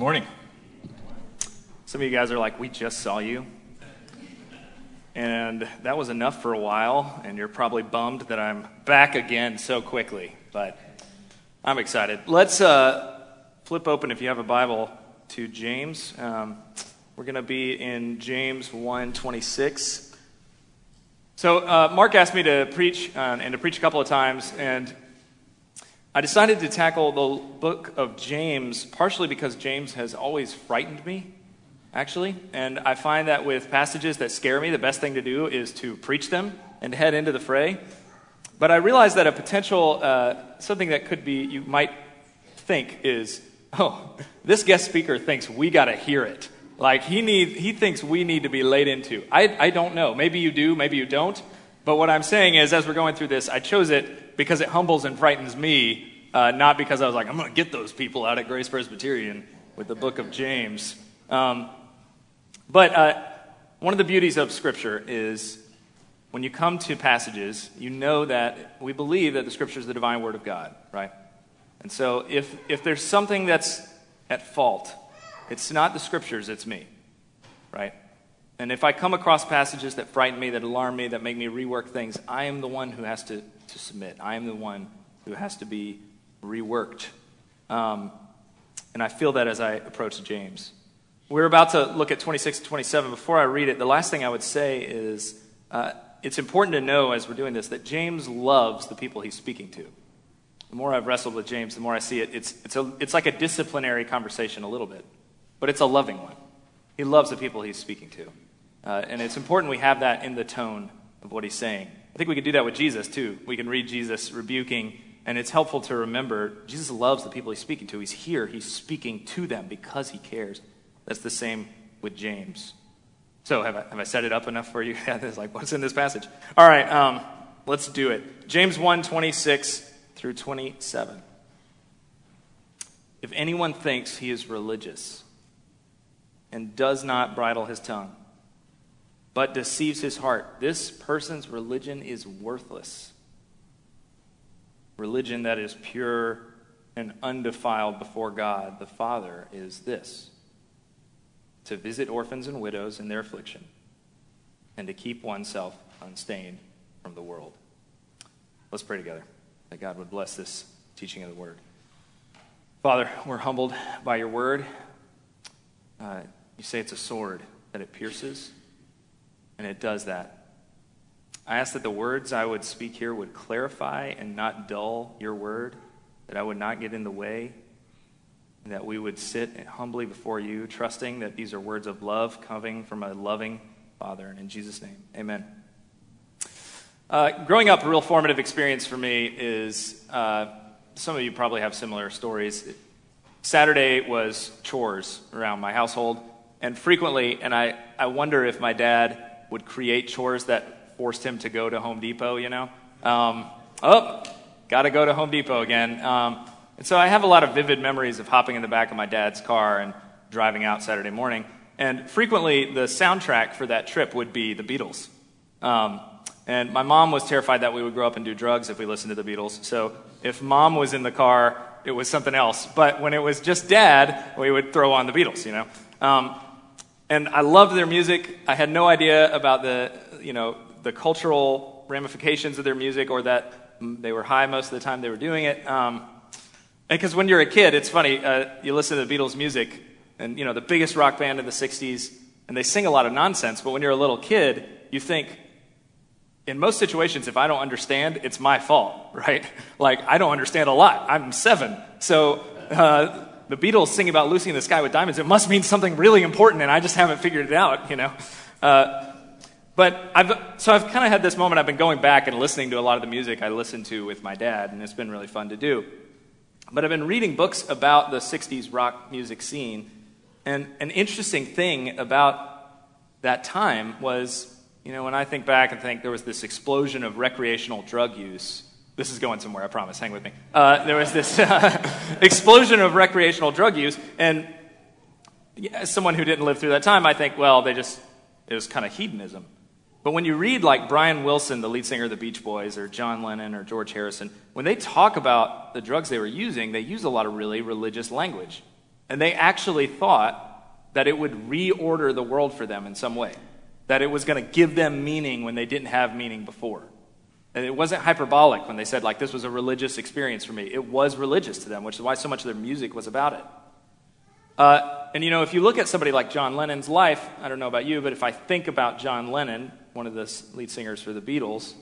Morning. Some of you guys are like, we just saw you. And that was enough for a while, and you're probably bummed that I'm back again so quickly. But I'm excited. Let's uh, flip open, if you have a Bible, to James. Um, we're going to be in James 1:26. So uh, Mark asked me to preach uh, and to preach a couple of times, and I decided to tackle the book of James partially because James has always frightened me, actually. And I find that with passages that scare me, the best thing to do is to preach them and head into the fray. But I realized that a potential, uh, something that could be, you might think is, oh, this guest speaker thinks we got to hear it. Like he, need, he thinks we need to be laid into. I, I don't know. Maybe you do, maybe you don't. But what I'm saying is, as we're going through this, I chose it because it humbles and frightens me, uh, not because I was like, I'm going to get those people out at Grace Presbyterian with the book of James. Um, but uh, one of the beauties of Scripture is when you come to passages, you know that we believe that the Scripture is the divine Word of God, right? And so if, if there's something that's at fault, it's not the Scriptures, it's me, right? And if I come across passages that frighten me, that alarm me, that make me rework things, I am the one who has to to submit. I am the one who has to be reworked. Um, and I feel that as I approach James. We're about to look at 26 and 27. Before I read it, the last thing I would say is uh, it's important to know as we're doing this that James loves the people he's speaking to. The more I've wrestled with James, the more I see it. It's, it's, a, it's like a disciplinary conversation a little bit, but it's a loving one. He loves the people he's speaking to. Uh, and it's important we have that in the tone of what he's saying. I think we can do that with Jesus too. We can read Jesus rebuking, and it's helpful to remember Jesus loves the people he's speaking to. He's here, he's speaking to them because he cares. That's the same with James. So, have I, have I set it up enough for you? It's like, what's in this passage? All right, um, let's do it. James 1 26 through 27. If anyone thinks he is religious and does not bridle his tongue, but deceives his heart. This person's religion is worthless. Religion that is pure and undefiled before God the Father is this to visit orphans and widows in their affliction and to keep oneself unstained from the world. Let's pray together that God would bless this teaching of the word. Father, we're humbled by your word. Uh, you say it's a sword, that it pierces and it does that. I ask that the words I would speak here would clarify and not dull your word, that I would not get in the way, that we would sit humbly before you, trusting that these are words of love coming from a loving Father. And in Jesus' name, amen. Uh, growing up, a real formative experience for me is uh, some of you probably have similar stories. Saturday was chores around my household, and frequently, and I, I wonder if my dad would create chores that forced him to go to Home Depot, you know? Um, oh, got to go to Home Depot again. Um, and so I have a lot of vivid memories of hopping in the back of my dad's car and driving out Saturday morning. And frequently, the soundtrack for that trip would be the Beatles. Um, and my mom was terrified that we would grow up and do drugs if we listened to the Beatles. So if mom was in the car, it was something else. But when it was just dad, we would throw on the Beatles, you know? Um, and I loved their music. I had no idea about the, you know, the cultural ramifications of their music or that they were high most of the time they were doing it. Um, because when you're a kid, it's funny, uh, you listen to the Beatles' music, and, you know, the biggest rock band of the 60s, and they sing a lot of nonsense, but when you're a little kid, you think, in most situations, if I don't understand, it's my fault, right? Like, I don't understand a lot. I'm seven. So, uh, the Beatles sing about Lucy in the Sky with Diamonds, it must mean something really important, and I just haven't figured it out, you know? Uh, but I've, so I've kind of had this moment. I've been going back and listening to a lot of the music I listened to with my dad, and it's been really fun to do. But I've been reading books about the 60s rock music scene, and an interesting thing about that time was, you know, when I think back and think there was this explosion of recreational drug use this is going somewhere, I promise. Hang with me. Uh, there was this uh, explosion of recreational drug use, and as someone who didn't live through that time, I think, well, they just, it was kind of hedonism. But when you read like Brian Wilson, the lead singer of the Beach Boys, or John Lennon, or George Harrison, when they talk about the drugs they were using, they use a lot of really religious language. And they actually thought that it would reorder the world for them in some way, that it was going to give them meaning when they didn't have meaning before. And it wasn't hyperbolic when they said, like, this was a religious experience for me. It was religious to them, which is why so much of their music was about it. Uh, and you know, if you look at somebody like John Lennon's life, I don't know about you, but if I think about John Lennon, one of the lead singers for the Beatles,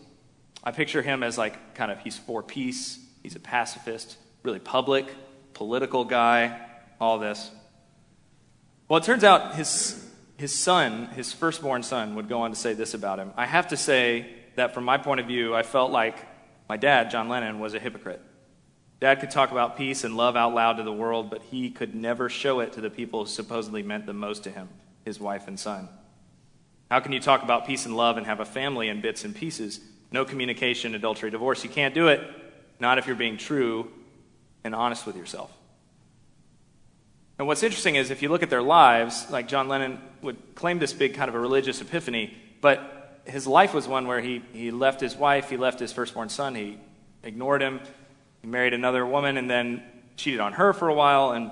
I picture him as like kind of he's for peace, he's a pacifist, really public, political guy, all this. Well, it turns out his, his son, his firstborn son, would go on to say this about him. I have to say that from my point of view, I felt like my dad, John Lennon, was a hypocrite. Dad could talk about peace and love out loud to the world, but he could never show it to the people who supposedly meant the most to him, his wife and son. How can you talk about peace and love and have a family in bits and pieces? No communication, adultery, divorce. You can't do it, not if you're being true and honest with yourself. And what's interesting is if you look at their lives, like John Lennon would claim this big kind of a religious epiphany, but his life was one where he, he left his wife, he left his firstborn son, he ignored him, he married another woman, and then cheated on her for a while. And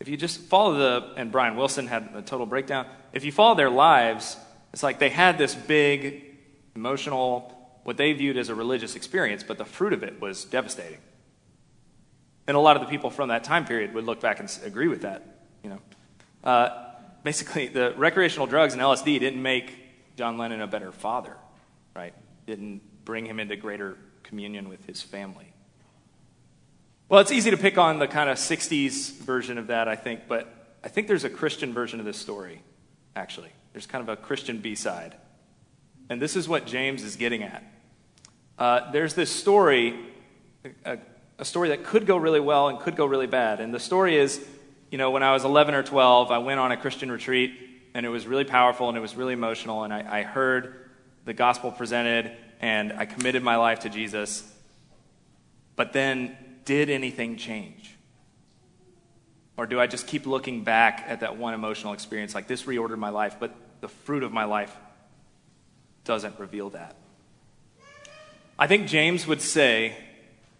if you just follow the, and Brian Wilson had a total breakdown. If you follow their lives, it's like they had this big, emotional, what they viewed as a religious experience, but the fruit of it was devastating. And a lot of the people from that time period would look back and agree with that. You know, uh, basically, the recreational drugs and LSD didn't make John Lennon a better father, right? Didn't bring him into greater communion with his family. Well, it's easy to pick on the kind of 60s version of that, I think, but I think there's a Christian version of this story, actually. There's kind of a Christian B side. And this is what James is getting at. Uh, there's this story, a, a story that could go really well and could go really bad. And the story is, you know, when I was 11 or 12, I went on a Christian retreat, and it was really powerful and it was really emotional, and I, I heard the gospel presented, and I committed my life to Jesus. But then, did anything change? Or do I just keep looking back at that one emotional experience, like this reordered my life, but the fruit of my life doesn't reveal that? I think James would say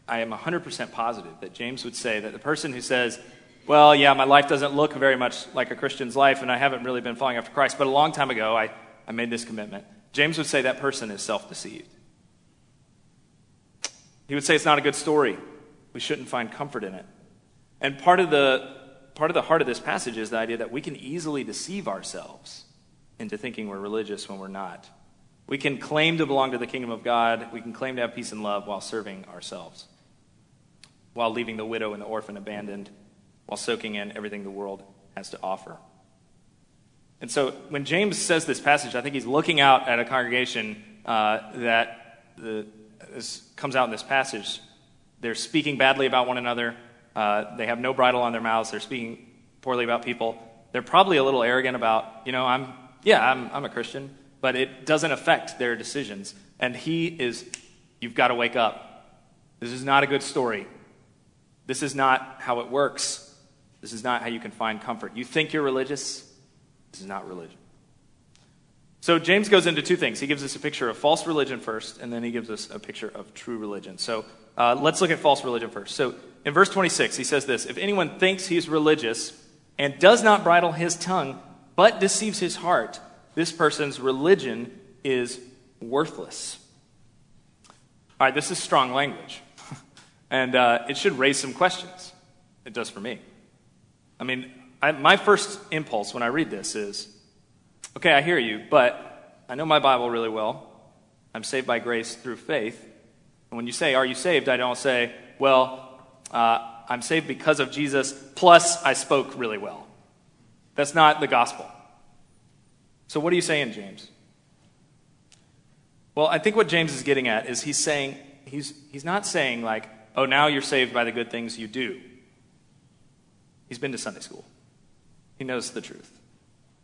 I am 100% positive that James would say that the person who says, well, yeah, my life doesn't look very much like a Christian's life, and I haven't really been following after Christ, but a long time ago I, I made this commitment. James would say that person is self deceived. He would say it's not a good story. We shouldn't find comfort in it. And part of the, part of the heart of this passage is the idea that we can easily deceive ourselves into thinking we're religious when we're not. We can claim to belong to the kingdom of God, we can claim to have peace and love while serving ourselves while leaving the widow and the orphan abandoned, while soaking in everything the world has to offer. And so when James says this passage, I think he's looking out at a congregation uh, that the, comes out in this passage. They're speaking badly about one another. Uh, they have no bridle on their mouths. They're speaking poorly about people. They're probably a little arrogant about, you know, I'm, yeah, I'm, I'm a Christian, but it doesn't affect their decisions. And he is, you've got to wake up. This is not a good story. This is not how it works. This is not how you can find comfort. You think you're religious? This is not religion. So James goes into two things. He gives us a picture of false religion first, and then he gives us a picture of true religion. So uh, let's look at false religion first. So in verse 26, he says this If anyone thinks he's religious and does not bridle his tongue, but deceives his heart, this person's religion is worthless. All right, this is strong language. And uh, it should raise some questions. It does for me. I mean, I, my first impulse when I read this is okay, I hear you, but I know my Bible really well. I'm saved by grace through faith. And when you say, Are you saved? I don't say, Well, uh, I'm saved because of Jesus, plus I spoke really well. That's not the gospel. So, what are you saying, James? Well, I think what James is getting at is he's saying, he's, he's not saying, like, oh, now you're saved by the good things you do. He's been to Sunday school, he knows the truth.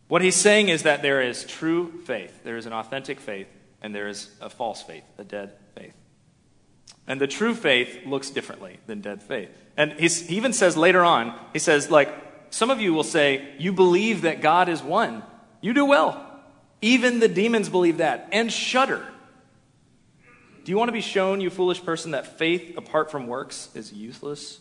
What he's saying is that there is true faith, there is an authentic faith, and there is a false faith, a dead faith. And the true faith looks differently than dead faith. And he even says later on, he says, like, some of you will say, You believe that God is one. You do well. Even the demons believe that and shudder. Do you want to be shown, you foolish person, that faith apart from works is useless?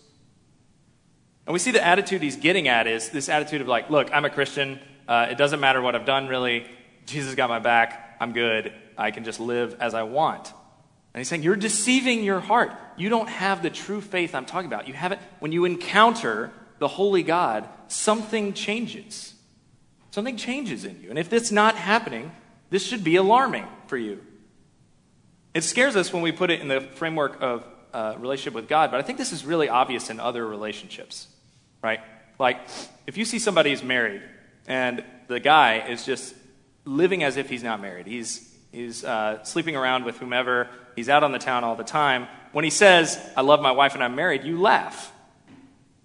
And we see the attitude he's getting at is this attitude of like, look, I'm a Christian. Uh, it doesn't matter what I've done, really. Jesus got my back. I'm good. I can just live as I want. And he's saying, You're deceiving your heart. You don't have the true faith I'm talking about. You have it when you encounter the holy God, something changes. Something changes in you. And if it's not happening, this should be alarming for you. It scares us when we put it in the framework of uh, relationship with God, but I think this is really obvious in other relationships, right? Like, if you see somebody who's married and the guy is just living as if he's not married, he's, he's uh, sleeping around with whomever, he's out on the town all the time. When he says, I love my wife and I'm married, you laugh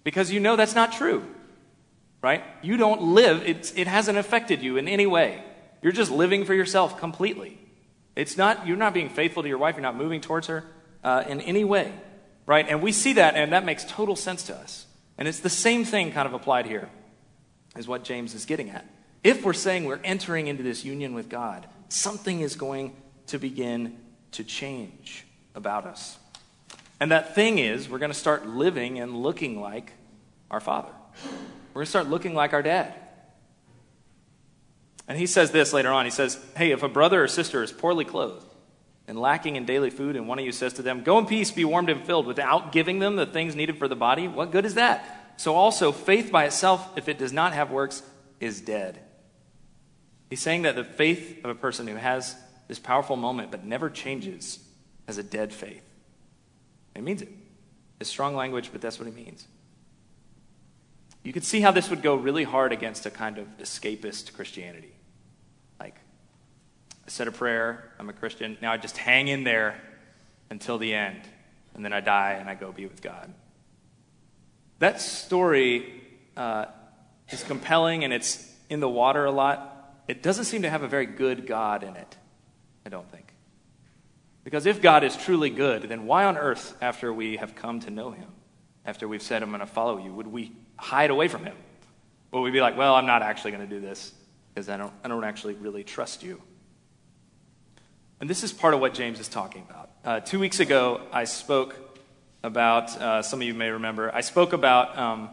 because you know that's not true, right? You don't live, it's, it hasn't affected you in any way. You're just living for yourself completely. It's not, you're not being faithful to your wife, you're not moving towards her uh, in any way, right? And we see that, and that makes total sense to us. And it's the same thing kind of applied here, is what James is getting at. If we're saying we're entering into this union with God, something is going to begin to change about us. And that thing is, we're going to start living and looking like our Father. We're going to start looking like our dad. And he says this later on. He says, Hey, if a brother or sister is poorly clothed and lacking in daily food, and one of you says to them, Go in peace, be warmed and filled, without giving them the things needed for the body, what good is that? So also, faith by itself, if it does not have works, is dead. He's saying that the faith of a person who has this powerful moment but never changes has a dead faith. He means it. It's strong language, but that's what he means. You could see how this would go really hard against a kind of escapist Christianity. Like, I said a prayer, I'm a Christian, now I just hang in there until the end, and then I die and I go be with God. That story uh, is compelling and it's in the water a lot. It doesn't seem to have a very good God in it, I don't think. Because if God is truly good, then why on earth, after we have come to know him, after we've said, I'm going to follow you, would we hide away from him? Would we be like, well, I'm not actually going to do this because I don't, I don't actually really trust you? And this is part of what James is talking about. Uh, two weeks ago, I spoke about, uh, some of you may remember, I spoke about um,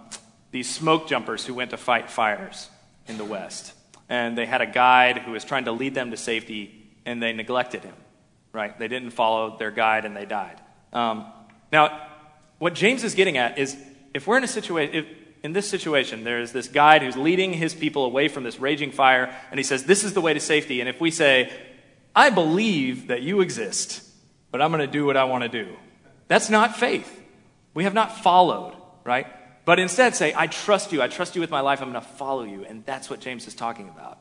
these smoke jumpers who went to fight fires in the West. And they had a guide who was trying to lead them to safety, and they neglected him, right? They didn't follow their guide, and they died. Um, now, what James is getting at is if we're in a situation, in this situation, there's this guide who's leading his people away from this raging fire, and he says, This is the way to safety. And if we say, I believe that you exist, but I'm going to do what I want to do, that's not faith. We have not followed, right? But instead say, I trust you. I trust you with my life. I'm going to follow you. And that's what James is talking about.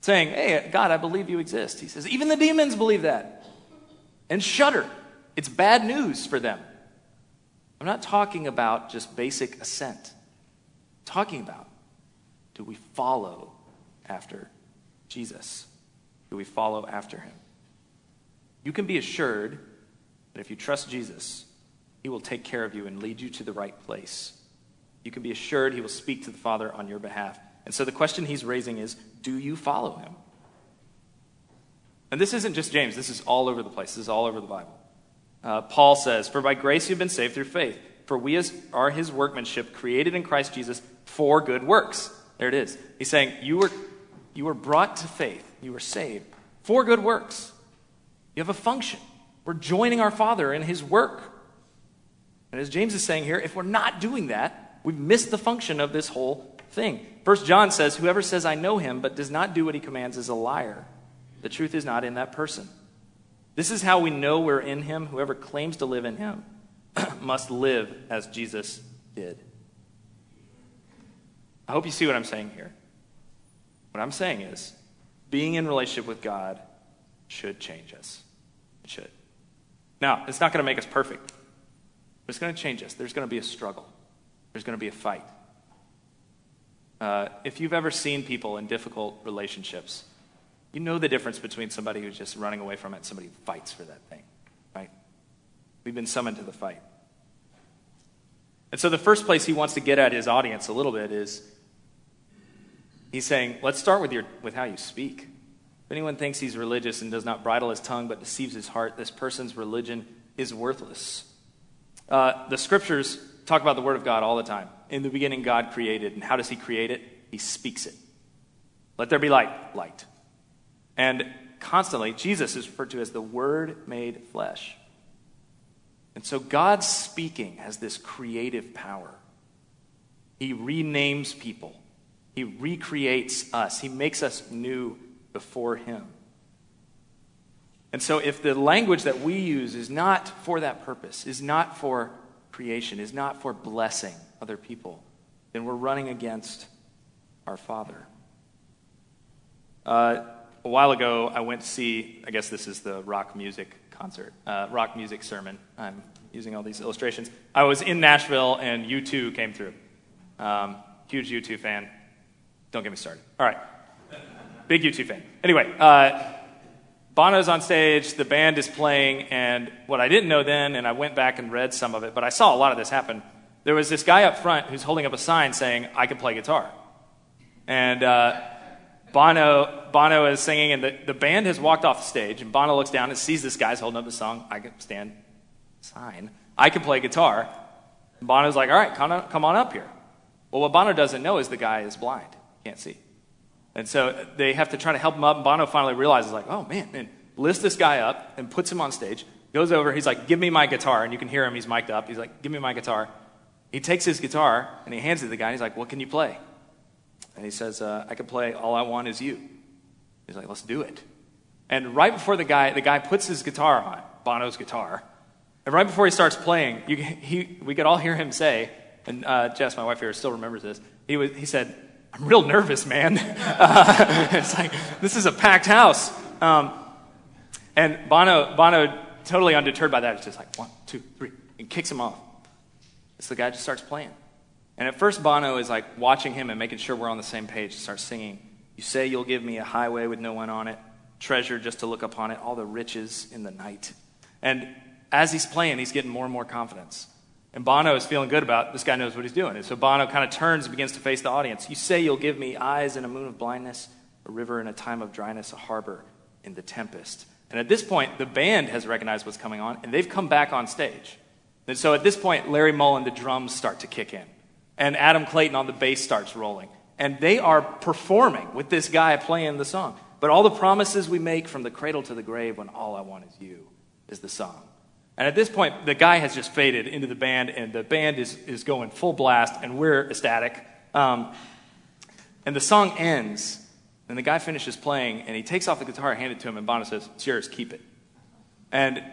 Saying, Hey, God, I believe you exist. He says, Even the demons believe that and shudder. It's bad news for them. I'm not talking about just basic assent talking about? Do we follow after Jesus? Do we follow after him? You can be assured that if you trust Jesus, he will take care of you and lead you to the right place. You can be assured he will speak to the Father on your behalf. And so the question he's raising is do you follow him? And this isn't just James, this is all over the place, this is all over the Bible. Uh, Paul says, For by grace you've been saved through faith. For we as, are his workmanship, created in Christ Jesus for good works. There it is. He's saying, You were, you were brought to faith, you were saved for good works. You have a function. We're joining our Father in his work. And as James is saying here, if we're not doing that, we've missed the function of this whole thing. First John says, Whoever says, I know him, but does not do what he commands is a liar. The truth is not in that person. This is how we know we're in him. Whoever claims to live in him must live as Jesus did. I hope you see what I'm saying here. What I'm saying is, being in relationship with God should change us. It should. Now, it's not going to make us perfect, but it's going to change us. There's going to be a struggle, there's going to be a fight. Uh, if you've ever seen people in difficult relationships, you know the difference between somebody who's just running away from it and somebody who fights for that thing. Right? We've been summoned to the fight. And so the first place he wants to get at his audience a little bit is he's saying, let's start with, your, with how you speak. If anyone thinks he's religious and does not bridle his tongue but deceives his heart, this person's religion is worthless. Uh, the scriptures talk about the Word of God all the time. In the beginning, God created. And how does He create it? He speaks it. Let there be light. Light. And constantly, Jesus is referred to as the Word made flesh. And so God's speaking has this creative power. He renames people, He recreates us, He makes us new before Him. And so, if the language that we use is not for that purpose, is not for creation, is not for blessing other people, then we're running against our Father. Uh, a while ago, I went to see, I guess this is the rock music concert, uh, rock music sermon. I'm using all these illustrations. I was in Nashville, and U2 came through. Um, huge U2 fan. Don't get me started. All right. Big U2 fan. Anyway, uh, Bono's on stage, the band is playing, and what I didn't know then, and I went back and read some of it, but I saw a lot of this happen. There was this guy up front who's holding up a sign saying, I can play guitar. And uh, Bono, Bono is singing, and the, the band has walked off the stage, and Bono looks down and sees this guy's holding up the song, I can stand, sign, I can play guitar. And Bono's like, all right, come on, come on up here. Well, what Bono doesn't know is the guy is blind, can't see. And so they have to try to help him up, and Bono finally realizes, like, oh, man, man, lifts this guy up and puts him on stage, goes over, he's like, give me my guitar, and you can hear him, he's mic'd up. He's like, give me my guitar. He takes his guitar, and he hands it to the guy, and he's like, what can you play? And he says, uh, I can play All I Want Is You. He's like, let's do it. And right before the guy, the guy puts his guitar on, Bono's guitar, and right before he starts playing, you, he, we could all hear him say, and uh, Jess, my wife here, still remembers this. He, was, he said, I'm real nervous, man. Uh, it's like, this is a packed house. Um, and Bono, Bono, totally undeterred by that, is just like, one, two, three, and kicks him off. So the guy just starts playing. And at first, Bono is like watching him and making sure we're on the same page. Starts singing, You say you'll give me a highway with no one on it, treasure just to look upon it, all the riches in the night. And as he's playing, he's getting more and more confidence. And Bono is feeling good about this guy knows what he's doing. And so Bono kind of turns and begins to face the audience. You say you'll give me eyes in a moon of blindness, a river in a time of dryness, a harbor in the tempest. And at this point, the band has recognized what's coming on, and they've come back on stage. And so at this point, Larry Mullen, the drums start to kick in and Adam Clayton on the bass starts rolling. And they are performing with this guy playing the song. But all the promises we make from the cradle to the grave when all I want is you is the song. And at this point, the guy has just faded into the band, and the band is, is going full blast, and we're ecstatic. Um, and the song ends, and the guy finishes playing, and he takes off the guitar, hand it to him, and Bono says, It's yours, keep it. And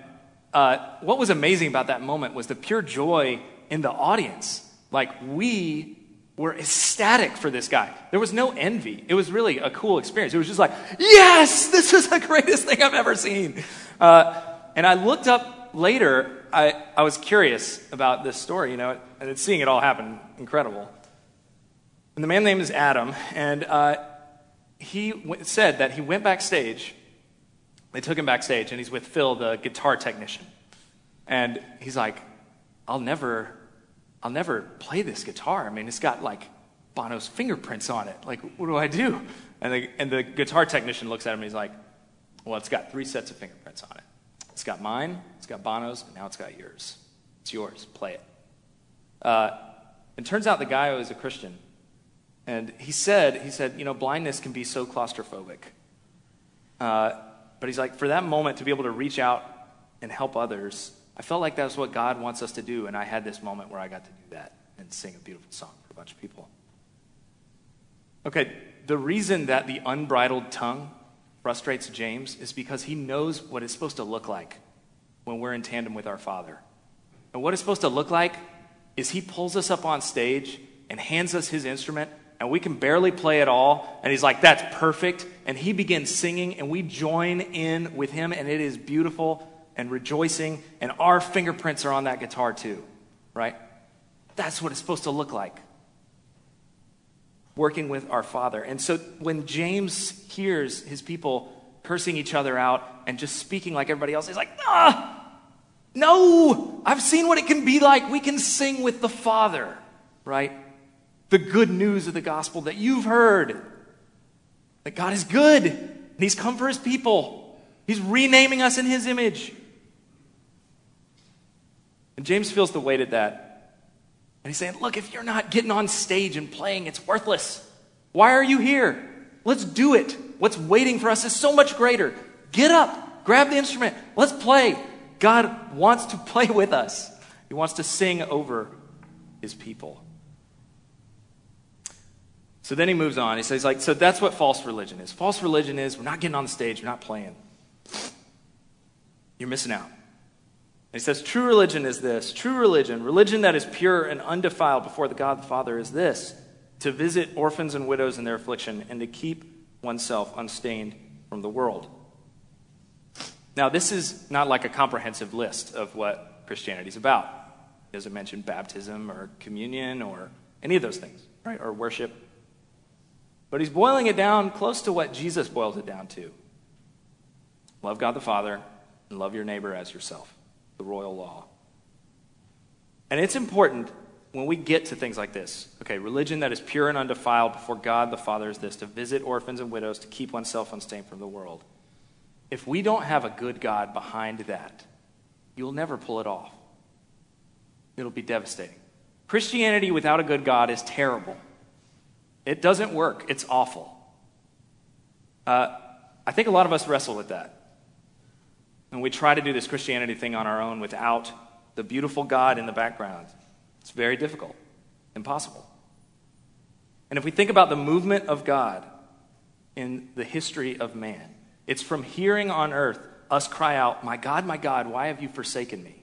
uh, what was amazing about that moment was the pure joy in the audience like, we were ecstatic for this guy. There was no envy. It was really a cool experience. It was just like, yes, this is the greatest thing I've ever seen. Uh, and I looked up later, I, I was curious about this story, you know, and seeing it all happen, incredible. And the man name is Adam, and uh, he w- said that he went backstage. They took him backstage, and he's with Phil, the guitar technician. And he's like, I'll never I'll never play this guitar. I mean, it's got like Bono's fingerprints on it. Like, what do I do? And the, and the guitar technician looks at him and he's like, well, it's got three sets of fingerprints on it. It's got mine, it's got Bono's, and now it's got yours. It's yours. Play it. Uh, it turns out the guy was a Christian. And he said, he said, you know, blindness can be so claustrophobic. Uh, but he's like, for that moment to be able to reach out and help others, I felt like that's what God wants us to do, and I had this moment where I got to do that and sing a beautiful song for a bunch of people. Okay, the reason that the unbridled tongue frustrates James is because he knows what it's supposed to look like when we're in tandem with our Father. And what it's supposed to look like is he pulls us up on stage and hands us his instrument, and we can barely play at all. And he's like, That's perfect. And he begins singing, and we join in with him, and it is beautiful and rejoicing, and our fingerprints are on that guitar too, right? That's what it's supposed to look like. Working with our Father. And so when James hears his people cursing each other out and just speaking like everybody else, he's like, ah, no, I've seen what it can be like. We can sing with the Father, right? The good news of the gospel that you've heard that God is good and He's come for His people. He's renaming us in His image. And James feels the weight of that. And he's saying, Look, if you're not getting on stage and playing, it's worthless. Why are you here? Let's do it. What's waiting for us is so much greater. Get up, grab the instrument, let's play. God wants to play with us, He wants to sing over His people. So then he moves on. He says, like, so that's what false religion is. False religion is we're not getting on the stage, we're not playing. You're missing out. He says, true religion is this. True religion, religion that is pure and undefiled before the God the Father, is this to visit orphans and widows in their affliction and to keep oneself unstained from the world. Now, this is not like a comprehensive list of what Christianity is about. He doesn't mention baptism or communion or any of those things, right? Or worship. But he's boiling it down close to what Jesus boils it down to love God the Father and love your neighbor as yourself, the royal law. And it's important when we get to things like this okay, religion that is pure and undefiled before God the Father is this to visit orphans and widows, to keep oneself unstained from the world. If we don't have a good God behind that, you'll never pull it off. It'll be devastating. Christianity without a good God is terrible. It doesn't work, it's awful. Uh, I think a lot of us wrestle with that. And we try to do this Christianity thing on our own without the beautiful God in the background. It's very difficult, impossible. And if we think about the movement of God in the history of man, it's from hearing on earth us cry out, My God, my God, why have you forsaken me?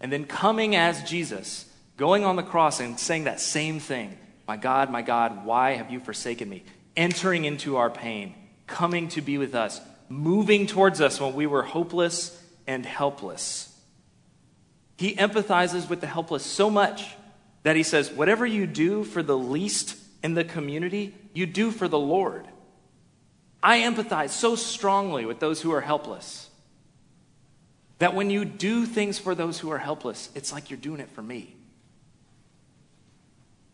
And then coming as Jesus, going on the cross and saying that same thing my God, my God, why have you forsaken me? Entering into our pain, coming to be with us, moving towards us when we were hopeless and helpless. He empathizes with the helpless so much that he says, Whatever you do for the least in the community, you do for the Lord. I empathize so strongly with those who are helpless that when you do things for those who are helpless, it's like you're doing it for me.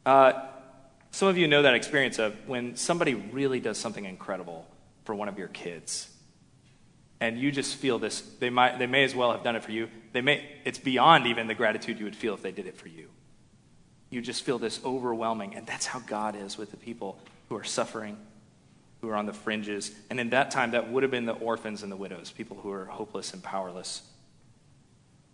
Uh, some of you know that experience of when somebody really does something incredible for one of your kids. And you just feel this, they, might, they may as well have done it for you. They may, it's beyond even the gratitude you would feel if they did it for you. You just feel this overwhelming, and that's how God is with the people who are suffering, who are on the fringes. And in that time, that would have been the orphans and the widows, people who are hopeless and powerless.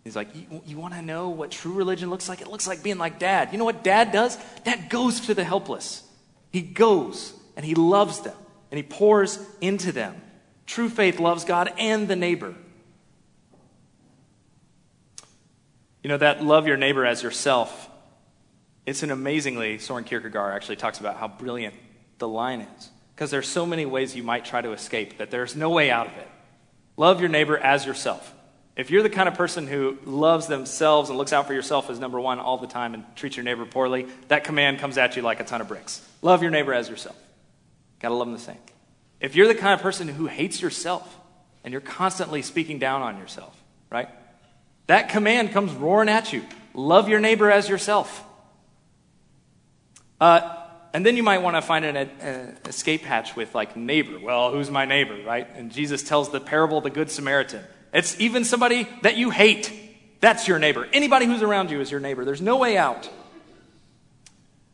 He's like, You, you want to know what true religion looks like? It looks like being like dad. You know what dad does? Dad goes to the helpless. He goes and he loves them and he pours into them. True faith loves God and the neighbor. You know, that love your neighbor as yourself, it's an amazingly, Soren Kierkegaard actually talks about how brilliant the line is. Because there's so many ways you might try to escape that there's no way out of it. Love your neighbor as yourself. If you're the kind of person who loves themselves and looks out for yourself as number one all the time and treats your neighbor poorly, that command comes at you like a ton of bricks. Love your neighbor as yourself. Gotta love them the same. If you're the kind of person who hates yourself and you're constantly speaking down on yourself, right? That command comes roaring at you. Love your neighbor as yourself. Uh, and then you might want to find an, an, escape hatch with like neighbor. Well, who's my neighbor, right? And Jesus tells the parable of the Good Samaritan. It's even somebody that you hate. That's your neighbor. Anybody who's around you is your neighbor. There's no way out.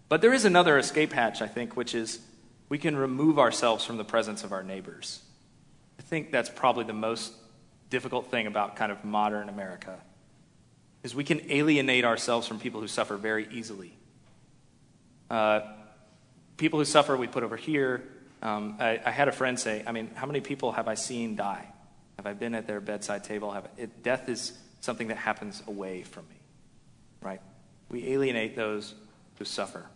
But there is another escape hatch, I think, which is we can remove ourselves from the presence of our neighbors. I think that's probably the most difficult thing about kind of modern America is we can alienate ourselves from people who suffer very easily. Uh, people who suffer, we put over here. Um, I, I, had a friend say, I mean, how many people have I seen die? Have I been at their bedside table? Have it, death is something that happens away from me, right? We alienate those who suffer.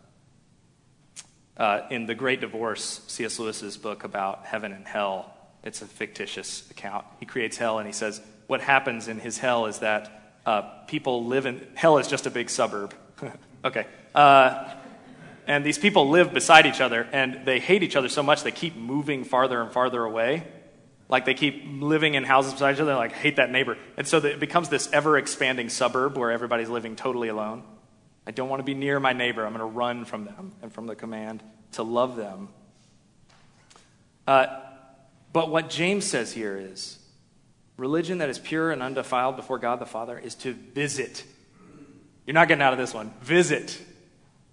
Uh, in The Great Divorce, C.S. Lewis's book about heaven and hell, it's a fictitious account. He creates hell and he says what happens in his hell is that uh, people live in hell is just a big suburb. okay. Uh, and these people live beside each other and they hate each other so much they keep moving farther and farther away like they keep living in houses beside each other, like hate that neighbor. And so it becomes this ever expanding suburb where everybody's living totally alone. I don't want to be near my neighbor. I'm going to run from them and from the command to love them. Uh, but what James says here is religion that is pure and undefiled before God the Father is to visit. You're not getting out of this one. Visit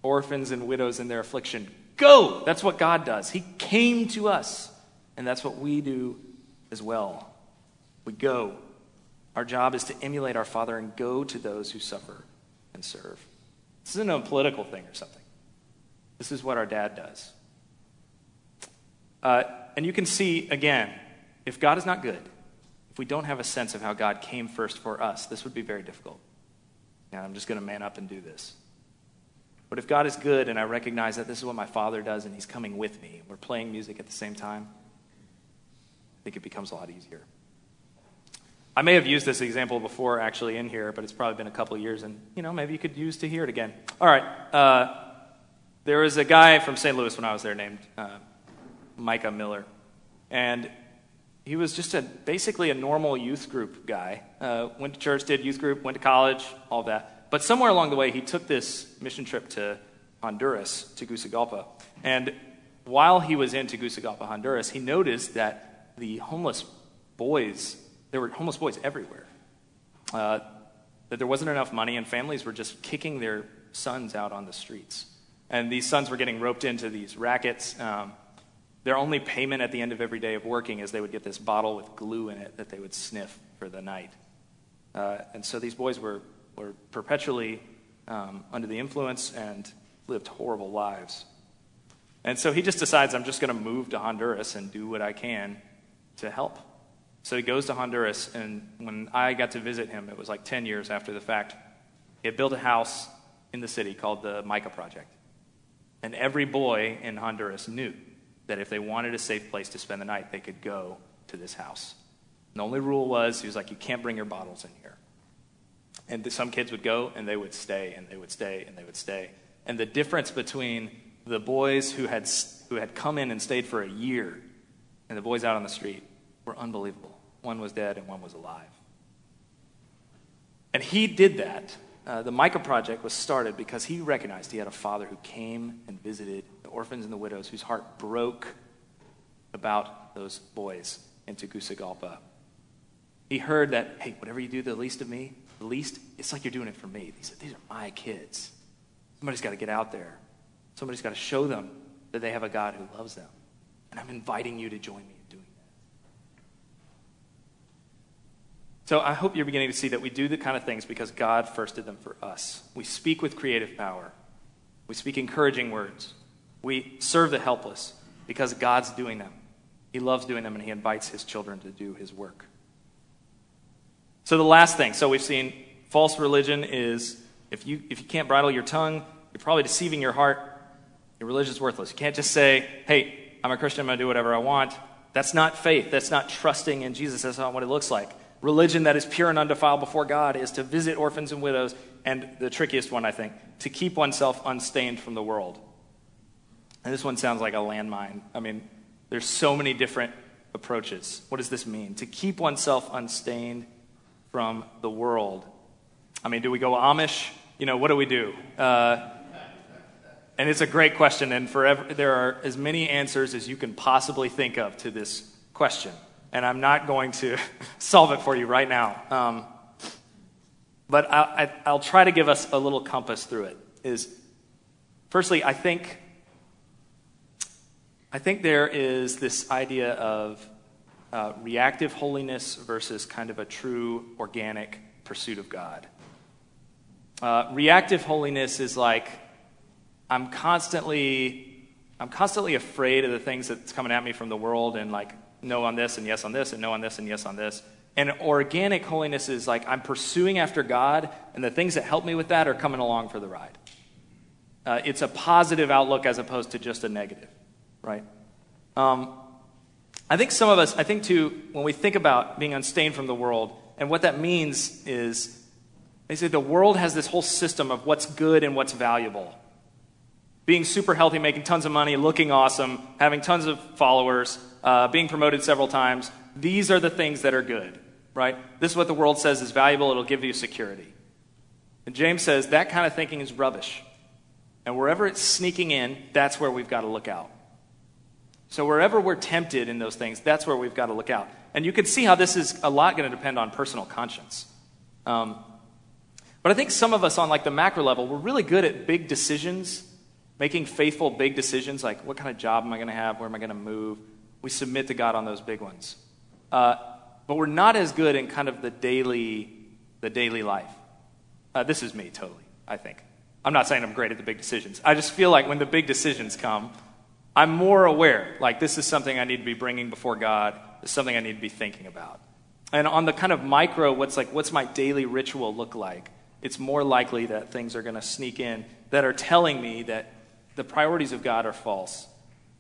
orphans and widows in their affliction. Go! That's what God does. He came to us, and that's what we do as well. We go. Our job is to emulate our Father and go to those who suffer and serve. This isn't a political thing or something. This is what our dad does. Uh, and you can see, again, if God is not good, if we don't have a sense of how God came first for us, this would be very difficult. And I'm just going to man up and do this. But if God is good and I recognize that this is what my Father does and He's coming with me, we're playing music at the same time, I think it becomes a lot easier. I may have used this example before actually in here, but it's probably been a couple years, and you know maybe you could use to hear it again. All right, uh, there was a guy from St. Louis when I was there named uh, Micah Miller, and he was just a basically a normal youth group guy. Uh, went to church, did youth group, went to college, all that. But somewhere along the way, he took this mission trip to Honduras, to Tegucigalpa. And while he was in Tegucigalpa, Honduras, he noticed that the homeless boys, there were homeless boys everywhere. Uh, that there wasn't enough money, and families were just kicking their sons out on the streets. And these sons were getting roped into these rackets. Um, their only payment at the end of every day of working is they would get this bottle with glue in it that they would sniff for the night. Uh, and so these boys were, were perpetually um, under the influence and lived horrible lives. And so he just decides, I'm just going to move to Honduras and do what I can to help. So he goes to Honduras, and when I got to visit him, it was like 10 years after the fact. He had built a house in the city called the Micah Project. And every boy in Honduras knew that if they wanted a safe place to spend the night, they could go to this house. And the only rule was, he was like, you can't bring your bottles in here. And some kids would go and they would stay and they would stay and they would stay. And the difference between the boys who had, who had come in and stayed for a year and the boys out on the street were unbelievable. One was dead and one was alive. And he did that. Uh, the Micah Project was started because he recognized he had a father who came and visited the orphans and the widows whose heart broke about those boys in Tegucigalpa. He heard that, hey, whatever you do the least of me, the least, it's like you're doing it for me. He said, these are my kids. Somebody's got to get out there. Somebody's got to show them that they have a God who loves them. And I'm inviting you to join me in doing that. So I hope you're beginning to see that we do the kind of things because God first did them for us. We speak with creative power. We speak encouraging words. We serve the helpless because God's doing them. He loves doing them and He invites His children to do His work. So, the last thing so we've seen false religion is if you, if you can't bridle your tongue, you're probably deceiving your heart. Your religion is worthless. You can't just say, hey, I'm a Christian, I'm going to do whatever I want. That's not faith. That's not trusting in Jesus. That's not what it looks like. Religion that is pure and undefiled before God is to visit orphans and widows, and the trickiest one, I think, to keep oneself unstained from the world. And this one sounds like a landmine. I mean, there's so many different approaches. What does this mean? To keep oneself unstained from the world. I mean, do we go Amish? You know, what do we do? Uh, and it's a great question, and forever, there are as many answers as you can possibly think of to this question. And I'm not going to solve it for you right now. Um, but I, will try to give us a little compass through it. Is firstly, I think I think there is this idea of uh, reactive holiness versus kind of a true organic pursuit of God. Uh, reactive holiness is like I'm constantly I'm constantly afraid of the things that's coming at me from the world and like no on this and yes on this and no on this and yes on this. And organic holiness is like I'm pursuing after God and the things that help me with that are coming along for the ride. Uh, it's a positive outlook as opposed to just a negative right? Um, I think some of us, I think too, when we think about being unstained from the world, and what that means is they say the world has this whole system of what's good and what's valuable. Being super healthy, making tons of money, looking awesome, having tons of followers, uh, being promoted several times. These are the things that are good, right? This is what the world says is valuable. It'll give you security. And James says that kind of thinking is rubbish. And wherever it's sneaking in, that's where we've got to look out. So wherever we're tempted in those things, that's where we've got to look out. And you can see how this is a lot going to depend on personal conscience. Um, but I think some of us on like the macro level, we're really good at big decisions making faithful big decisions like what kind of job am I going to have? Where am I going to move? We submit to God on those big ones. Uh, but we're not as good in kind of the daily, the daily life. Uh, this is me, totally, I think. I'm not saying I'm great at the big decisions. I just feel like when the big decisions come, I'm more aware. Like, this is something I need to be bringing before God. This is something I need to be thinking about. And on the kind of micro, what's like, what's my daily ritual look like? It's more likely that things are going to sneak in that are telling me that the priorities of God are false.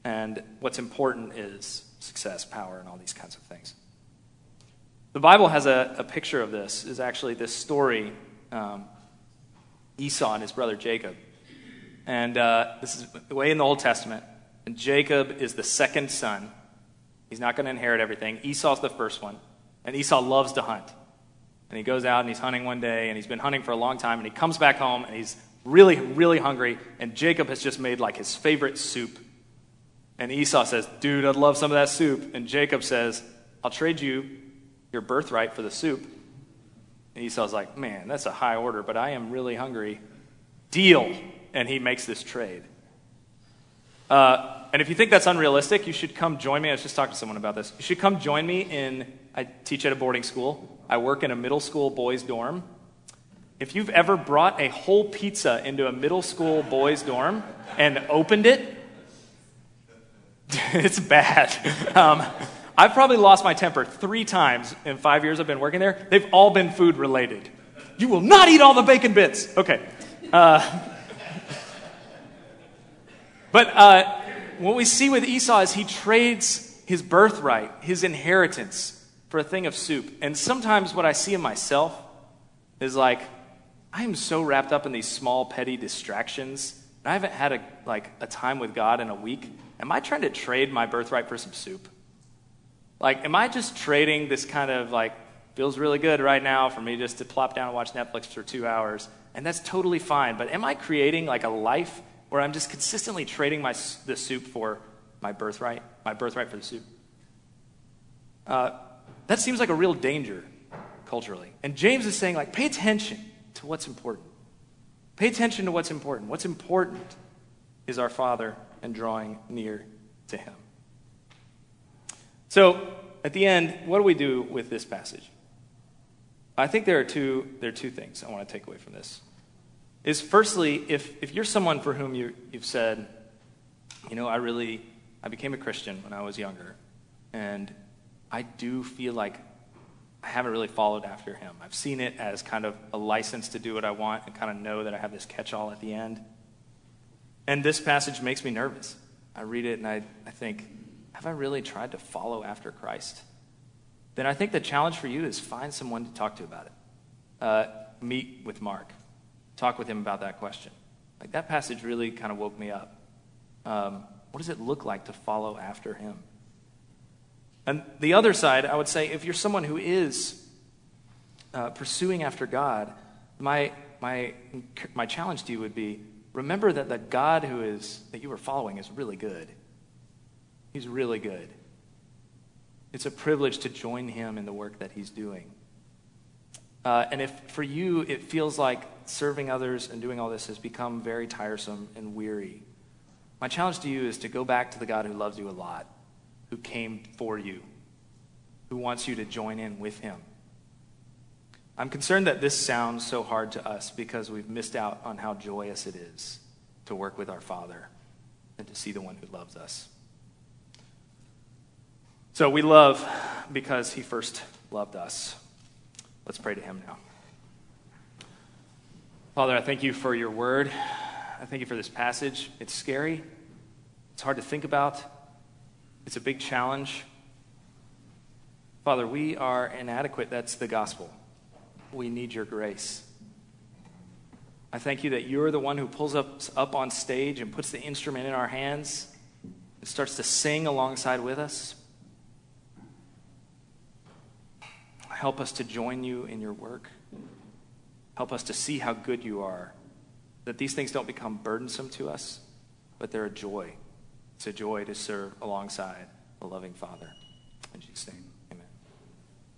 And what's important is success, power, and all these kinds of things. The Bible has a, a picture of this, is actually this story um, Esau and his brother Jacob. And uh, this is way in the Old Testament. And Jacob is the second son. He's not going to inherit everything. Esau's the first one. And Esau loves to hunt. And he goes out and he's hunting one day, and he's been hunting for a long time, and he comes back home and he's really, really hungry. And Jacob has just made like his favorite soup. And Esau says, Dude, I'd love some of that soup. And Jacob says, I'll trade you your birthright for the soup. And Esau's like, Man, that's a high order, but I am really hungry. Deal. And he makes this trade. Uh, and if you think that's unrealistic, you should come join me. I was just talking to someone about this. You should come join me in, I teach at a boarding school. I work in a middle school boys' dorm. If you've ever brought a whole pizza into a middle school boys' dorm and opened it, it's bad. Um, I've probably lost my temper three times in five years I've been working there. They've all been food related. You will not eat all the bacon bits. Okay. Uh, but uh, what we see with Esau is he trades his birthright, his inheritance, for a thing of soup. And sometimes what I see in myself is like, I am so wrapped up in these small, petty distractions. And I haven't had a, like, a time with God in a week. Am I trying to trade my birthright for some soup? Like, am I just trading this kind of like, feels really good right now for me just to plop down and watch Netflix for two hours? And that's totally fine. But am I creating like a life where I'm just consistently trading my, the soup for my birthright, my birthright for the soup? Uh, that seems like a real danger culturally. And James is saying, like, pay attention to what's important. Pay attention to what's important. What's important is our Father and drawing near to Him. So, at the end, what do we do with this passage? I think there are two, there are two things I want to take away from this. Is firstly, if, if you're someone for whom you, you've said, you know, I really, I became a Christian when I was younger, and I do feel like I haven't really followed after him. I've seen it as kind of a license to do what I want and kind of know that I have this catch all at the end. And this passage makes me nervous. I read it and I, I think, have I really tried to follow after Christ? Then I think the challenge for you is find someone to talk to about it. Uh, meet with Mark, talk with him about that question. Like that passage really kind of woke me up. Um, what does it look like to follow after him? And the other side, I would say, if you're someone who is uh, pursuing after God, my, my, my challenge to you would be remember that the God who is, that you are following is really good. He's really good. It's a privilege to join him in the work that he's doing. Uh, and if for you it feels like serving others and doing all this has become very tiresome and weary, my challenge to you is to go back to the God who loves you a lot, who came for you, who wants you to join in with him. I'm concerned that this sounds so hard to us because we've missed out on how joyous it is to work with our Father and to see the one who loves us. So we love because he first loved us. Let's pray to him now. Father, I thank you for your word. I thank you for this passage. It's scary, it's hard to think about, it's a big challenge. Father, we are inadequate. That's the gospel. We need your grace. I thank you that you're the one who pulls us up on stage and puts the instrument in our hands and starts to sing alongside with us. Help us to join you in your work. Help us to see how good you are. That these things don't become burdensome to us, but they're a joy. It's a joy to serve alongside a loving Father. In Jesus' name.